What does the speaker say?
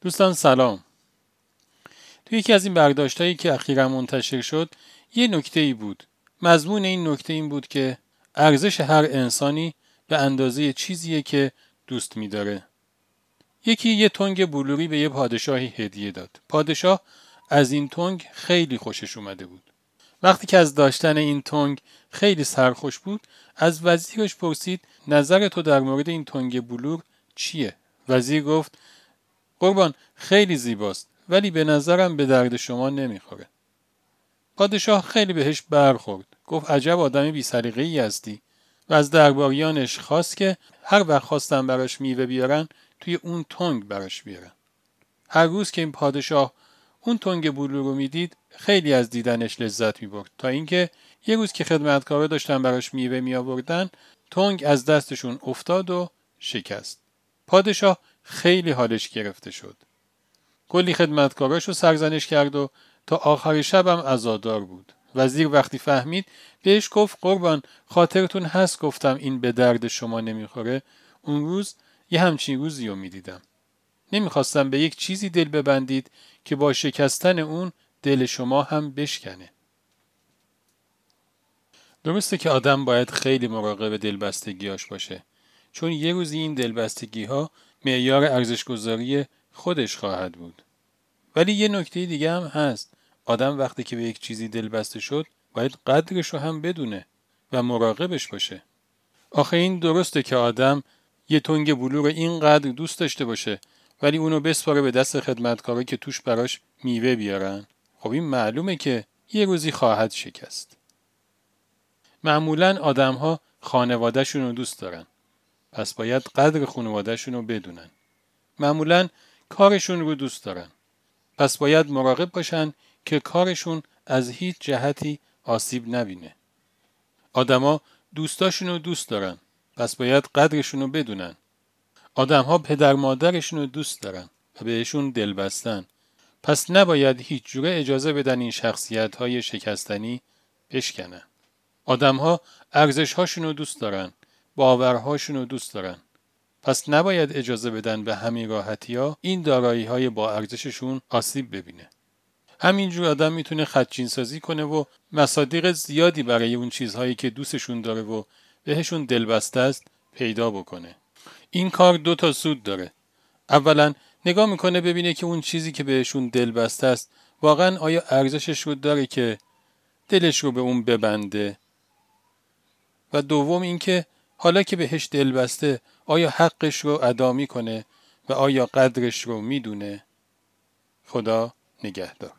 دوستان سلام. تو یکی از این برداشت هایی که اخیرا منتشر شد یه نکته ای بود. مضمون این نکته این بود که ارزش هر انسانی به اندازه چیزیه که دوست میداره. یکی یه تنگ بلوری به یه پادشاهی هدیه داد. پادشاه از این تنگ خیلی خوشش اومده بود. وقتی که از داشتن این تنگ خیلی سرخوش بود از وزیرش پرسید نظر تو در مورد این تنگ بلور چیه؟ وزیر گفت قربان خیلی زیباست ولی به نظرم به درد شما نمی‌خوره. پادشاه خیلی بهش برخورد. گفت عجب آدم بی ای هستی و از درباریانش خواست که هر وقت خواستن براش میوه بیارن توی اون تنگ براش بیارن. هر روز که این پادشاه اون تنگ بلو رو می‌دید خیلی از دیدنش لذت می‌برد تا اینکه یه روز که خدمتکارا داشتن براش میوه می آوردن تنگ از دستشون افتاد و شکست. پادشاه خیلی حالش گرفته شد. کلی خدمتکاراش رو سرزنش کرد و تا آخر شبم عزادار بود. وزیر وقتی فهمید بهش گفت قربان خاطرتون هست گفتم این به درد شما نمی‌خوره اون روز یه همچین روزی رو می‌دیدم. نمی‌خواستم به یک چیزی دل ببندید که با شکستن اون دل شما هم بشکنه. درسته که آدم باید خیلی مراقب دلبستگیاش باشه چون یه روزی این دلبستگی ها معیار ارزشگذاری خودش خواهد بود. ولی یه نکته دیگه هم هست. آدم وقتی که به یک چیزی دلبسته شد باید قدرش رو هم بدونه و مراقبش باشه. آخه این درسته که آدم یه تنگ بلور اینقدر دوست داشته باشه ولی اونو بسپاره به دست خدمتکارا که توش براش میوه بیارن. خب این معلومه که یه روزی خواهد شکست. معمولا آدم ها خانوادهشون رو دوست دارن. پس باید قدر خانوادهشون رو بدونن. معمولا کارشون رو دوست دارن. پس باید مراقب باشن که کارشون از هیچ جهتی آسیب نبینه. آدما دوستاشون رو دوست دارن. پس باید قدرشون رو بدونن. آدمها پدر مادرشون رو دوست دارن و بهشون دل بستن. پس نباید هیچ جوره اجازه بدن این شخصیت های شکستنی بشکنن. آدمها ارزش هاشون رو دوست دارن. باورهاشون رو دوست دارن. پس نباید اجازه بدن به همین راحتی ها این دارایی های با ارزششون آسیب ببینه. همینجور آدم می‌تونه خدچین سازی کنه و مصادیق زیادی برای اون چیزهایی که دوستشون داره و بهشون دلبسته است پیدا بکنه. این کار دو تا سود داره. اولا نگاه می‌کنه ببینه که اون چیزی که بهشون دلبسته است واقعا آیا ارزشش رو داره که دلش رو به اون ببنده و دوم اینکه حالا که بهش دل بسته آیا حقش رو ادا می‌کنه و آیا قدرش رو می‌دونه؟ خدا نگهدار.